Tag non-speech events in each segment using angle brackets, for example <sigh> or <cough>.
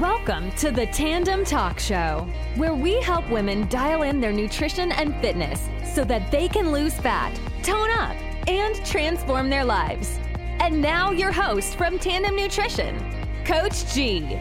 Welcome to the Tandem Talk Show, where we help women dial in their nutrition and fitness so that they can lose fat, tone up, and transform their lives. And now, your host from Tandem Nutrition, Coach G.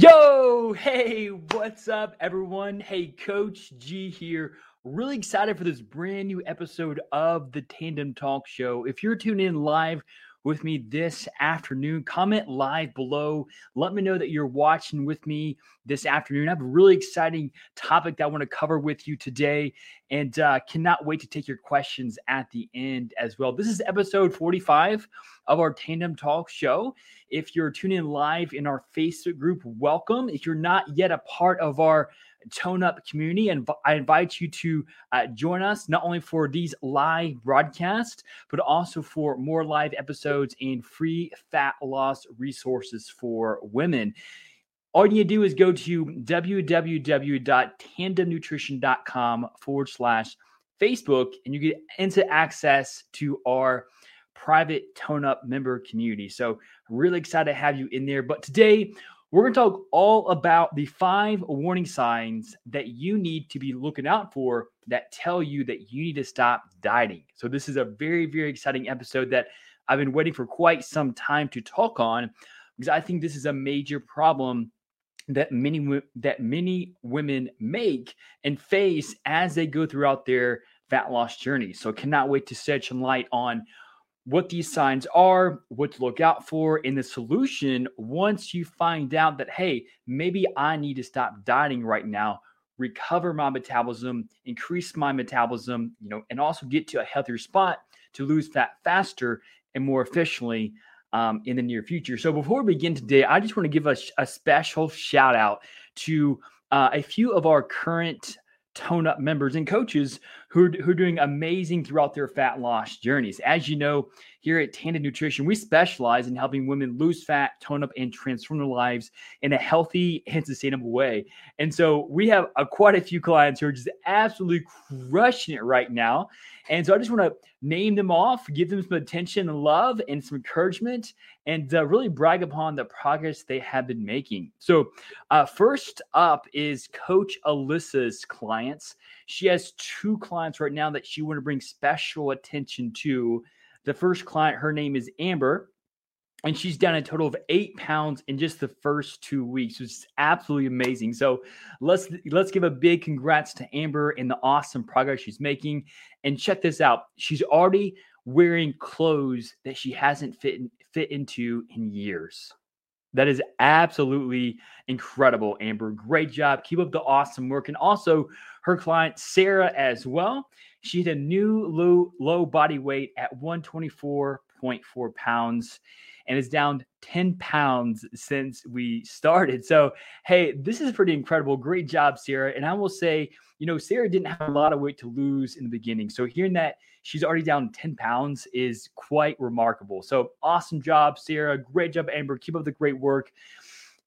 Yo, hey, what's up, everyone? Hey, Coach G here. Really excited for this brand new episode of the Tandem Talk Show. If you're tuning in live, with me this afternoon. Comment live below. Let me know that you're watching with me this afternoon. I have a really exciting topic that I want to cover with you today and uh, cannot wait to take your questions at the end as well. This is episode 45 of our Tandem Talk show. If you're tuning in live in our Facebook group, welcome. If you're not yet a part of our Tone Up community. And I invite you to uh, join us not only for these live broadcasts, but also for more live episodes and free fat loss resources for women. All you do is go to www.tandemnutrition.com forward slash Facebook and you get instant access to our private tone up member community. So, really excited to have you in there. But today, we're going to talk all about the five warning signs that you need to be looking out for that tell you that you need to stop dieting. So, this is a very, very exciting episode that I've been waiting for quite some time to talk on because I think this is a major problem that many that many women make and face as they go throughout their fat loss journey. So, cannot wait to shed some light on what these signs are, what to look out for, in the solution once you find out that, hey, maybe I need to stop dieting right now, recover my metabolism, increase my metabolism, you know, and also get to a healthier spot to lose fat faster and more efficiently um, in the near future. So before we begin today, I just want to give a, a special shout out to uh, a few of our current tone up members and coaches who are, who are doing amazing throughout their fat loss journeys. As you know, here at Tandem Nutrition, we specialize in helping women lose fat, tone up, and transform their lives in a healthy and sustainable way. And so we have a, quite a few clients who are just absolutely crushing it right now. And so I just want to name them off, give them some attention and love and some encouragement, and uh, really brag upon the progress they have been making. So, uh, first up is Coach Alyssa's clients. She has two clients right now that she want to bring special attention to. The first client, her name is Amber and she's down a total of eight pounds in just the first two weeks, which is absolutely amazing. So let's let's give a big congrats to Amber and the awesome progress she's making. And check this out: she's already wearing clothes that she hasn't fit fit into in years. That is absolutely incredible, Amber. Great job. Keep up the awesome work. And also her client Sarah as well. She had a new low low body weight at 124.4 pounds and is down 10 pounds since we started. So, hey, this is pretty incredible. Great job, Sarah. And I will say, you know, Sarah didn't have a lot of weight to lose in the beginning. So, hearing that she's already down 10 pounds is quite remarkable. So, awesome job, Sarah. Great job, Amber. Keep up the great work.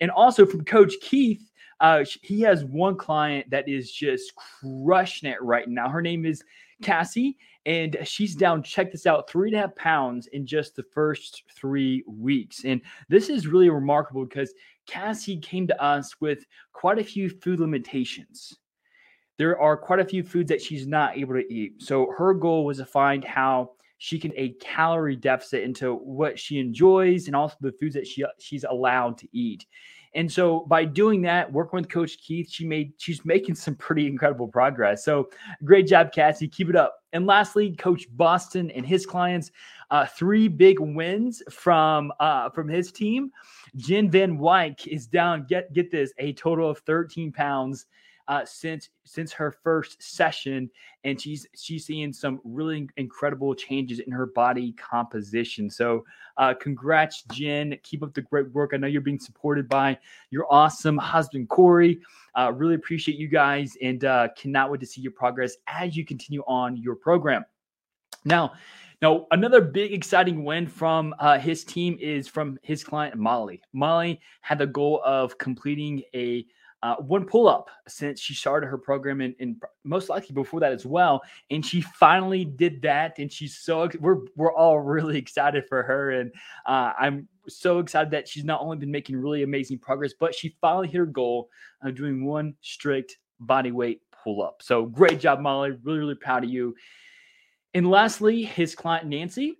And also from Coach Keith, uh, he has one client that is just crushing it right now. Her name is Cassie, and she's down, check this out, three and a half pounds in just the first three weeks. And this is really remarkable because Cassie came to us with quite a few food limitations. There are quite a few foods that she's not able to eat. So her goal was to find how she can a calorie deficit into what she enjoys and also the foods that she she's allowed to eat. And so by doing that, working with Coach Keith, she made she's making some pretty incredible progress. So great job, Cassie. Keep it up. And lastly, Coach Boston and his clients, uh, three big wins from uh, from his team. Jen Van Wyk is down. Get get this, a total of 13 pounds uh, since since her first session, and she's she's seeing some really incredible changes in her body composition. So, uh, congrats, Jen! Keep up the great work. I know you're being supported by your awesome husband Corey. Uh, really appreciate you guys, and uh, cannot wait to see your progress as you continue on your program. Now. Now, another big exciting win from uh, his team is from his client, Molly. Molly had the goal of completing a uh, one pull up since she started her program and, and, most likely before that as well. And she finally did that. And she's so, we're, we're all really <laughs> excited for her. And uh, I'm so excited that she's not only been making really amazing progress, but she finally hit her goal of doing one strict body weight pull up. So great job, Molly. Really, really proud of you. And lastly, his client, Nancy.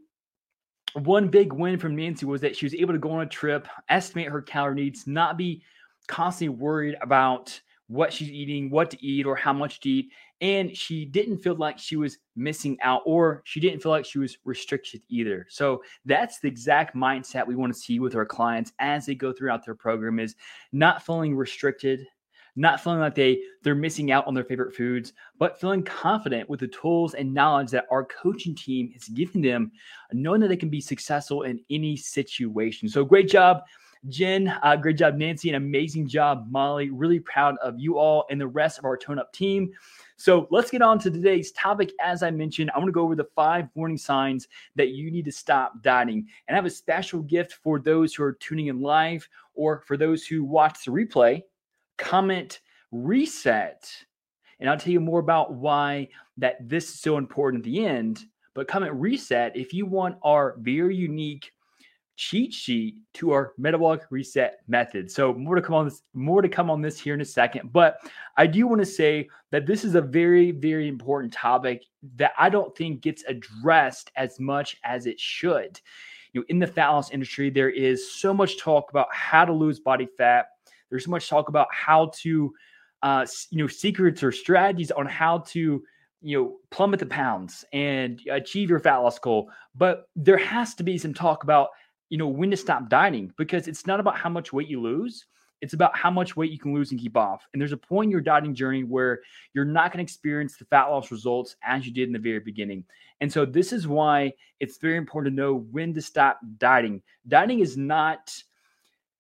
One big win from Nancy was that she was able to go on a trip, estimate her calorie needs, not be constantly worried about what she's eating, what to eat, or how much to eat. And she didn't feel like she was missing out, or she didn't feel like she was restricted either. So that's the exact mindset we want to see with our clients as they go throughout their program is not feeling restricted, not feeling like they they're missing out on their favorite foods, but feeling confident with the tools and knowledge that our coaching team is giving them, knowing that they can be successful in any situation. So great job. Jen, uh, great job, Nancy, an amazing job, Molly. Really proud of you all and the rest of our Tone Up team. So let's get on to today's topic. As I mentioned, I want to go over the five warning signs that you need to stop dieting. And I have a special gift for those who are tuning in live or for those who watch the replay. Comment reset. And I'll tell you more about why that this is so important at the end. But comment reset if you want our very unique cheat sheet to our metabolic reset method. So more to come on this, more to come on this here in a second. But I do want to say that this is a very, very important topic that I don't think gets addressed as much as it should. You know, in the fat loss industry, there is so much talk about how to lose body fat. There's so much talk about how to, uh, you know, secrets or strategies on how to you know plummet the pounds and achieve your fat loss goal but there has to be some talk about you know when to stop dieting because it's not about how much weight you lose it's about how much weight you can lose and keep off. And there's a point in your dieting journey where you're not going to experience the fat loss results as you did in the very beginning. And so this is why it's very important to know when to stop dieting. Dieting is not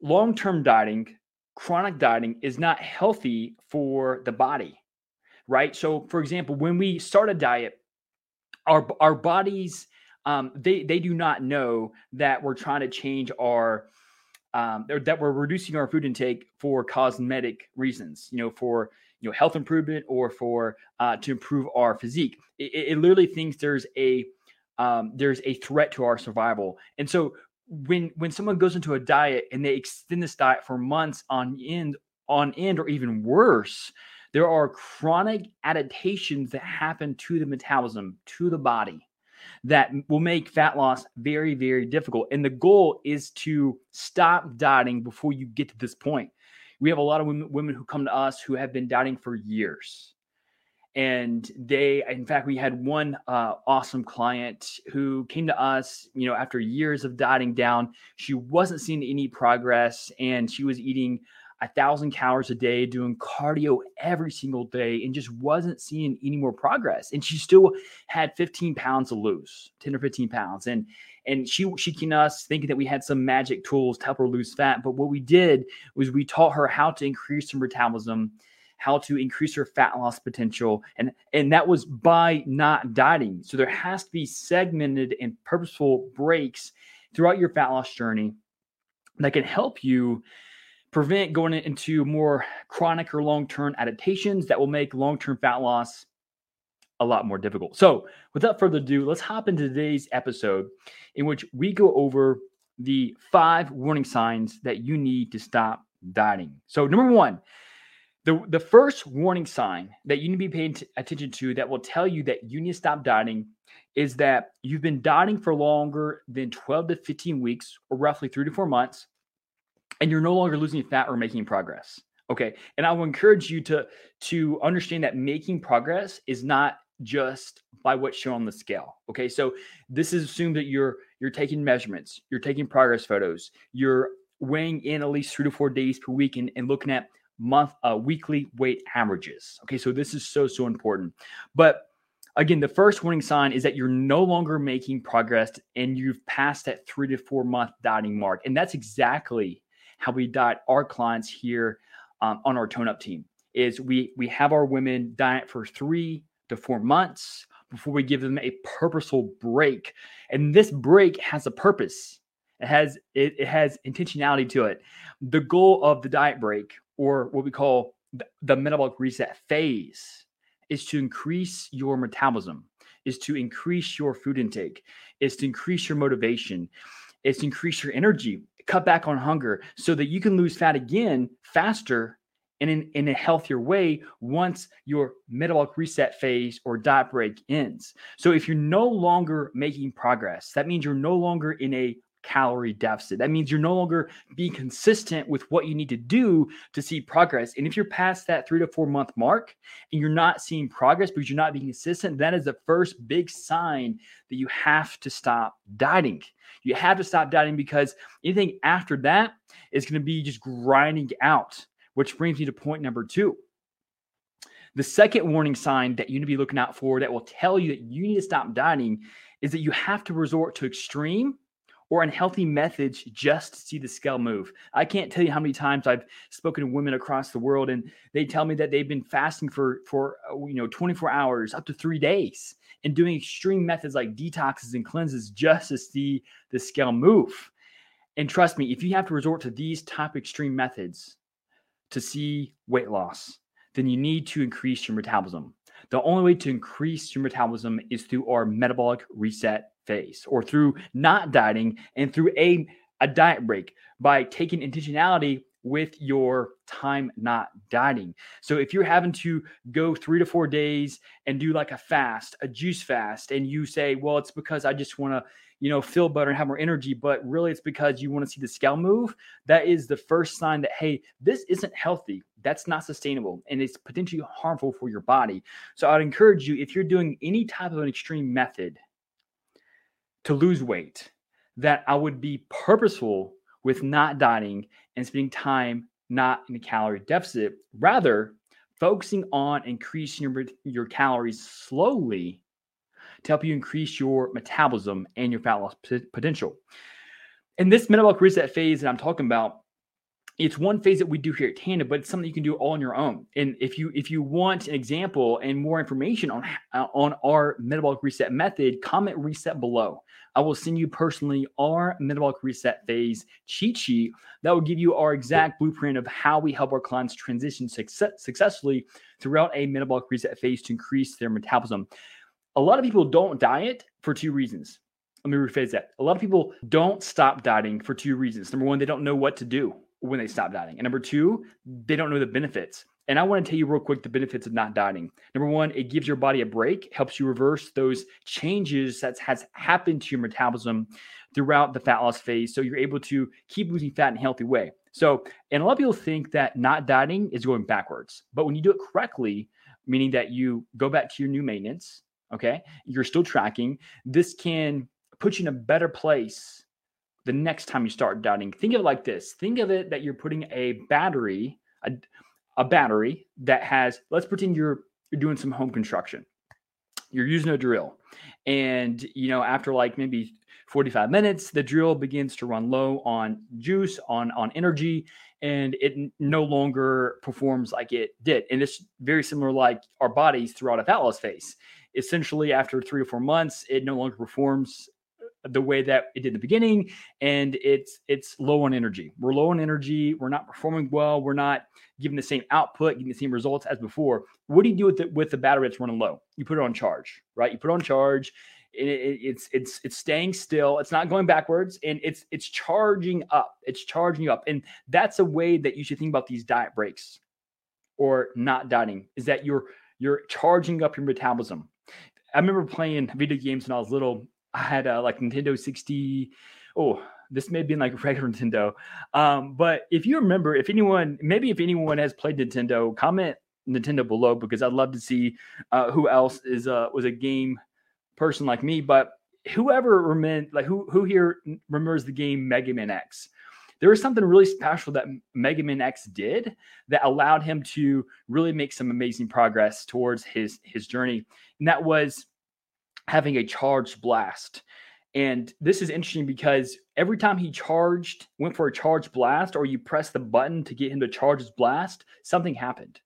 long-term dieting chronic dieting is not healthy for the body right? So for example when we start a diet our our bodies um, they they do not know that we're trying to change our um, that we're reducing our food intake for cosmetic reasons, you know, for you know health improvement or for uh, to improve our physique. It, it literally thinks there's a um, there's a threat to our survival, and so when when someone goes into a diet and they extend this diet for months on end on end or even worse, there are chronic adaptations that happen to the metabolism to the body that will make fat loss very, very difficult. And the goal is to stop dieting before you get to this point. We have a lot of women, women who come to us who have been dieting for years. And they, in fact, we had one uh, awesome client who came to us, you know, after years of dieting down. She wasn't seeing any progress and she was eating a thousand calories a day, doing cardio every single day, and just wasn't seeing any more progress. And she still had 15 pounds to lose, 10 or 15 pounds. And and she she came us thinking that we had some magic tools to help her lose fat. But what we did was we taught her how to increase her metabolism, how to increase her fat loss potential, and and that was by not dieting. So there has to be segmented and purposeful breaks throughout your fat loss journey that can help you prevent going into more chronic or long term adaptations that will make long term fat loss a lot more difficult. So, without further ado, let's hop into today's episode in which we go over the five warning signs that you need to stop dieting. So, number one, the, the first warning sign that you need to be paying t- attention to that will tell you that you need to stop dieting is that you've been dieting for longer than 12 to 15 weeks, or roughly three to four months, and you're no longer losing fat or making progress. Okay. And I will encourage you to to understand that making progress is not just by what's shown on the scale. Okay. So this is assumed that you're you're taking measurements, you're taking progress photos, you're weighing in at least three to four days per week and, and looking at month uh, weekly weight averages. Okay. So this is so, so important. But again, the first warning sign is that you're no longer making progress and you've passed that three to four month dieting mark. And that's exactly how we diet our clients here um, on our tone up team is we we have our women diet for three to four months before we give them a purposeful break. And this break has a purpose. It has it, it has intentionality to it. The goal of the diet break or what we call the metabolic reset phase is to increase your metabolism, is to increase your food intake, is to increase your motivation, is to increase your energy, cut back on hunger so that you can lose fat again faster and in, in a healthier way once your metabolic reset phase or diet break ends. So if you're no longer making progress, that means you're no longer in a calorie deficit. That means you're no longer being consistent with what you need to do to see progress. And if you're past that three to four month mark and you're not seeing progress because you're not being consistent, that is the first big sign that you have to stop dieting. You have to stop dieting because anything after that is going to be just grinding out, which brings me to point number two. The second warning sign that you need to be looking out for that will tell you that you need to stop dieting is that you have to resort to extreme or unhealthy methods just to see the scale move. I can't tell you how many times I've spoken to women across the world and they tell me that they've been fasting for for uh, you know 24 hours up to 3 days and doing extreme methods like detoxes and cleanses just to see the scale move. And trust me, if you have to resort to these type extreme methods to see weight loss, then you need to increase your metabolism. The only way to increase your metabolism is through our metabolic reset phase or through not dieting and through a, a diet break by taking intentionality with your time not dieting. So if you're having to go 3 to 4 days and do like a fast, a juice fast and you say, "Well, it's because I just want to, you know, feel better and have more energy," but really it's because you want to see the scale move, that is the first sign that hey, this isn't healthy. That's not sustainable and it's potentially harmful for your body. So I'd encourage you if you're doing any type of an extreme method to lose weight, that I would be purposeful with not dieting and spending time not in a calorie deficit, rather focusing on increasing your, your calories slowly to help you increase your metabolism and your fat loss potential. In this metabolic reset phase that I'm talking about, it's one phase that we do here at Tandem, but it's something you can do all on your own. And if you if you want an example and more information on uh, on our metabolic reset method, comment reset below. I will send you personally our metabolic reset phase cheat sheet that will give you our exact blueprint of how we help our clients transition success, successfully throughout a metabolic reset phase to increase their metabolism. A lot of people don't diet for two reasons. Let me rephrase that. A lot of people don't stop dieting for two reasons. Number one, they don't know what to do when they stop dieting. And number two, they don't know the benefits. And I want to tell you real quick the benefits of not dieting. Number one, it gives your body a break, helps you reverse those changes that has happened to your metabolism throughout the fat loss phase. So you're able to keep losing fat in a healthy way. So, and a lot of people think that not dieting is going backwards. But when you do it correctly, meaning that you go back to your new maintenance, okay, you're still tracking, this can put you in a better place the next time you start dieting. Think of it like this think of it that you're putting a battery, a, a battery that has, let's pretend you're you're doing some home construction. You're using a drill. And you know, after like maybe 45 minutes, the drill begins to run low on juice, on on energy, and it no longer performs like it did. And it's very similar like our bodies throughout a loss phase. Essentially, after three or four months, it no longer performs the way that it did in the beginning and it's it's low on energy. We're low on energy. We're not performing well. We're not giving the same output getting the same results as before. What do you do with the with the battery that's running low? You put it on charge right? You put it on charge. It, it, it's it's it's staying still. It's not going backwards and it's it's charging up. It's charging you up. And that's a way that you should think about these diet breaks or not dieting is that you're you're charging up your metabolism. I remember playing video games when I was little I had a like Nintendo 60. Oh, this may have been like <laughs> regular Nintendo. Um, but if you remember, if anyone, maybe if anyone has played Nintendo, comment Nintendo below because I'd love to see uh, who else is uh, was a game person like me. But whoever remember, like who who here remembers the game Mega Man X? There was something really special that Mega Man X did that allowed him to really make some amazing progress towards his his journey, and that was having a charged blast. And this is interesting because every time he charged, went for a charge blast, or you press the button to get him to charge his blast, something happened.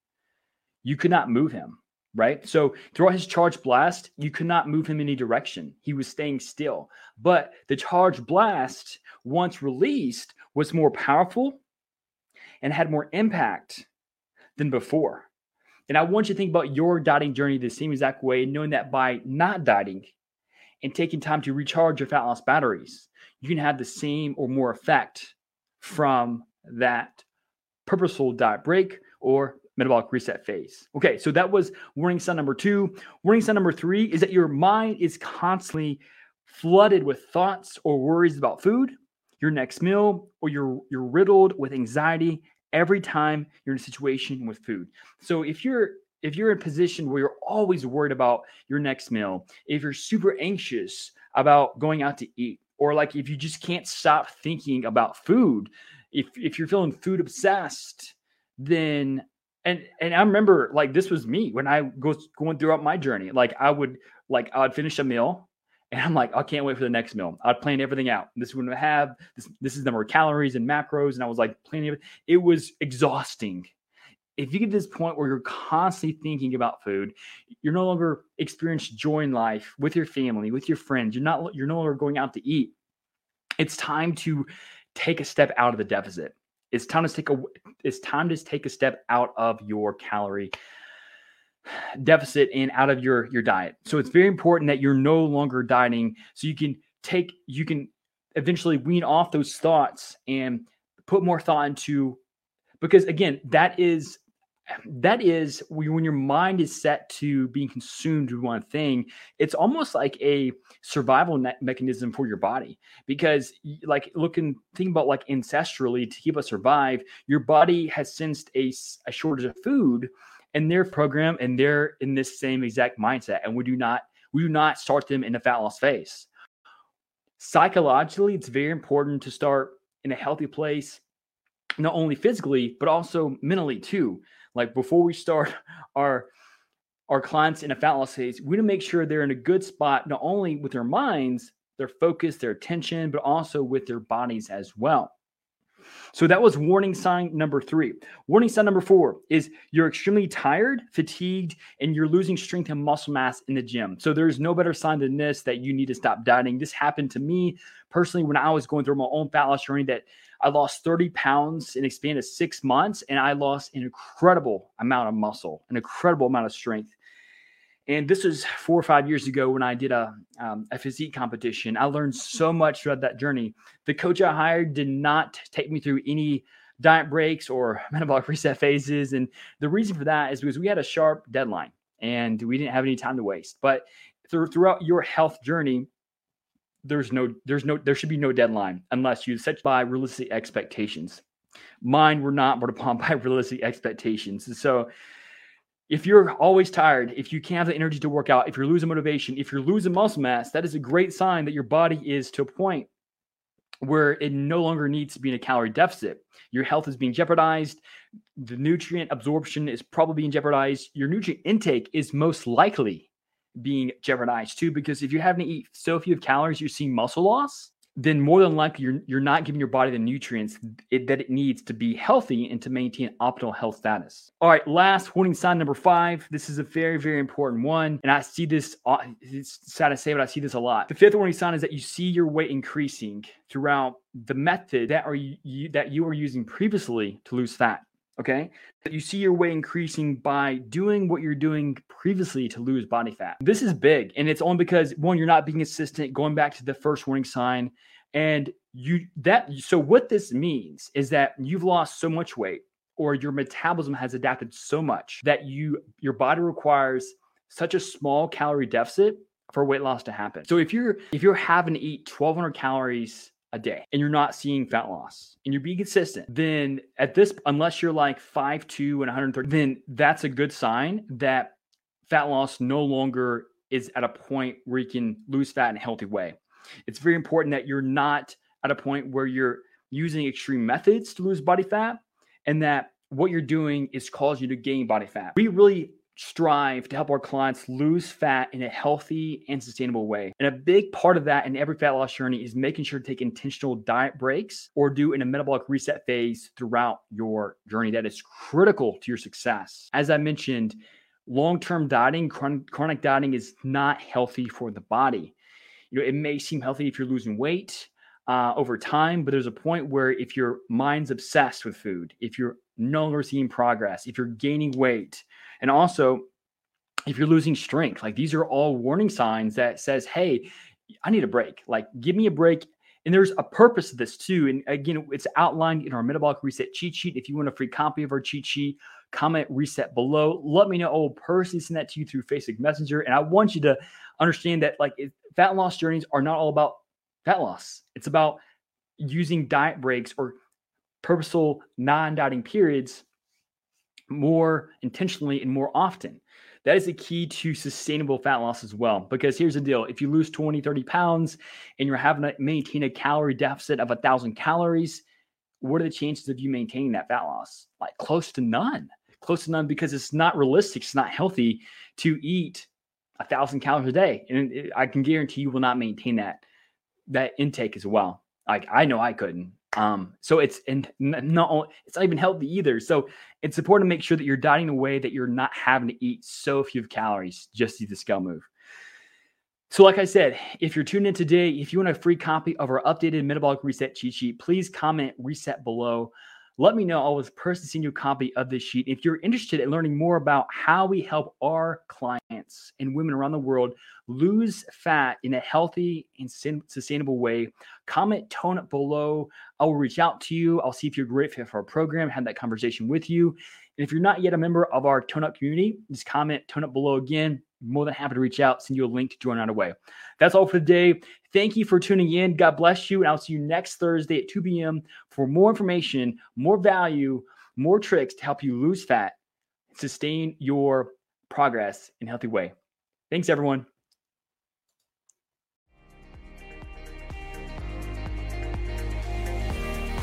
You could not move him, right? So throughout his charge blast, you could not move him any direction. He was staying still. But the charge blast, once released, was more powerful and had more impact than before. And I want you to think about your dieting journey the same exact way, knowing that by not dieting and taking time to recharge your fat loss batteries, you can have the same or more effect from that purposeful diet break or metabolic reset phase. Okay, so that was warning sign number two. Warning sign number three is that your mind is constantly flooded with thoughts or worries about food, your next meal, or you're you're riddled with anxiety every time you're in a situation with food. So if you're if you're in a position where you're always worried about your next meal, if you're super anxious about going out to eat, or like if you just can't stop thinking about food, if if you're feeling food obsessed, then and and I remember like this was me when I was going throughout my journey. Like I would like I would finish a meal and I'm like, I can't wait for the next meal. I'd plan everything out. This is what I have. This this is the number of calories and macros. And I was like planning it. It was exhausting. If you get to this point where you're constantly thinking about food, you're no longer experiencing joy in life with your family, with your friends. You're not you're no longer going out to eat. It's time to take a step out of the deficit. It's time to take a it's time to take a step out of your calorie deficit and out of your your diet. So it's very important that you're no longer dieting so you can take you can eventually wean off those thoughts and put more thought into because again that is that is when your mind is set to being consumed with one thing it's almost like a survival mechanism for your body because like looking think about like ancestrally to keep us survive your body has sensed a, a shortage of food and they're programmed and they're in this same exact mindset and we do not we do not start them in a fat loss phase psychologically it's very important to start in a healthy place not only physically but also mentally too like before we start <laughs> our our clients in a fat loss phase, we want to make sure they're in a good spot, not only with their minds, their focus, their attention, but also with their bodies as well. So that was warning sign number three. Warning sign number four is you're extremely tired, fatigued, and you're losing strength and muscle mass in the gym. So there's no better sign than this that you need to stop dieting. This happened to me personally when I was going through my own fat loss journey that I lost 30 pounds in a span of six months, and I lost an incredible amount of muscle, an incredible amount of strength. And this was four or five years ago when I did a, um, a physique competition. I learned so much throughout that journey. The coach I hired did not take me through any diet breaks or <laughs> metabolic reset phases. And the reason for that is because we had a sharp deadline and we didn't have any time to waste. But through, throughout your health journey, there's no there's no there should be no deadline unless you set by realistic expectations mine were not brought upon <laughs> by realistic expectations And so if you're always tired if you can't have the energy to work out if you're losing motivation if you're losing muscle mass that is a great sign that your body is to a point where it no longer needs to be in a calorie deficit your health is being jeopardized the nutrient absorption is probably being jeopardized your nutrient intake is most likely being jeopardized too. Because if you're having to eat so few calories, you're seeing muscle loss, then more than likely you're, you're not giving your body the nutrients it, that it needs to be healthy and to maintain optimal health status. All right, last warning sign number five. This is a very, very important one. And I see this, it's sad to say, but I see this a lot. The fifth warning sign is that you see your weight increasing throughout the method that are you, that you were using previously to lose fat. Okay. You see your weight increasing by doing what you're doing previously to lose body fat. This is big. And it's only because one, you're not being consistent, going back to the first warning sign. And you that so what this means is that you've lost so much weight or your metabolism has adapted so much that you your body requires such a small calorie deficit for weight loss to happen. So if you're if you're having to eat 1200 calories a day and you're not seeing fat loss and you're being consistent, then at this, unless you're like 5'2 and 130, then that's a good sign that fat loss no longer is at a point where you can lose fat in a healthy way. It's very important that you're not at a point where you're using extreme methods to lose body fat and that what you're doing is causing you to gain body fat. We really strive to help our clients lose fat in a healthy and sustainable way. And a big part of that in every fat loss journey is making sure to take intentional diet breaks or do in a metabolic reset phase throughout your journey. That is critical to your success. As I mentioned, long-term dieting, chronic dieting is not healthy for the body. You know, it may seem healthy if you're losing weight, uh, over time, but there's a point where if your mind's obsessed with food, if you're no longer seeing progress, if you're gaining weight, and also if you're losing strength, like these are all warning signs that says, hey, I need a break. Like, give me a break. And there's a purpose to this too. And again, it's outlined in our metabolic reset cheat sheet. If you want a free copy of our cheat sheet, comment reset below. Let me know. I will personally send that to you through Facebook Messenger. And I want you to understand that like fat loss journeys are not all about fat loss. It's about using diet breaks or purposeful non-dieting periods more intentionally and more often. That is the key to sustainable fat loss as well. Because here's the deal if you lose 20, 30 pounds and you're having to maintain a calorie deficit of a thousand calories, what are the chances of you maintaining that fat loss? Like close to none. Close to none because it's not realistic, it's not healthy to eat a thousand calories a day. And eh, I can guarantee you will not maintain that that intake as well. Like I know I couldn't. Um, so it's and not it's not even healthy either. So it's important to make sure that you're dieting in a way that you're not having to eat so few calories just to the scale move. So, like I said, if you're tuned in today, if you want a free copy of our updated metabolic reset cheat sheet, please comment reset below let me know. I will always personally send you a copy of this sheet. If you're interested in learning more about how we help our clients and women around the world lose fat in a healthy and sustainable way, comment tone it below. I will reach out to you. I'll see if you're great fit for our program, have that conversation with you. And if you're not yet a member of our Tone Up community, just comment tone up below again more than happy to reach out, send you a link to join right away. That's all for today. Thank you for tuning in. God bless you. And I'll see you next Thursday at 2 p.m. for more information, more value, more tricks to help you lose fat, sustain your progress in a healthy way. Thanks, everyone.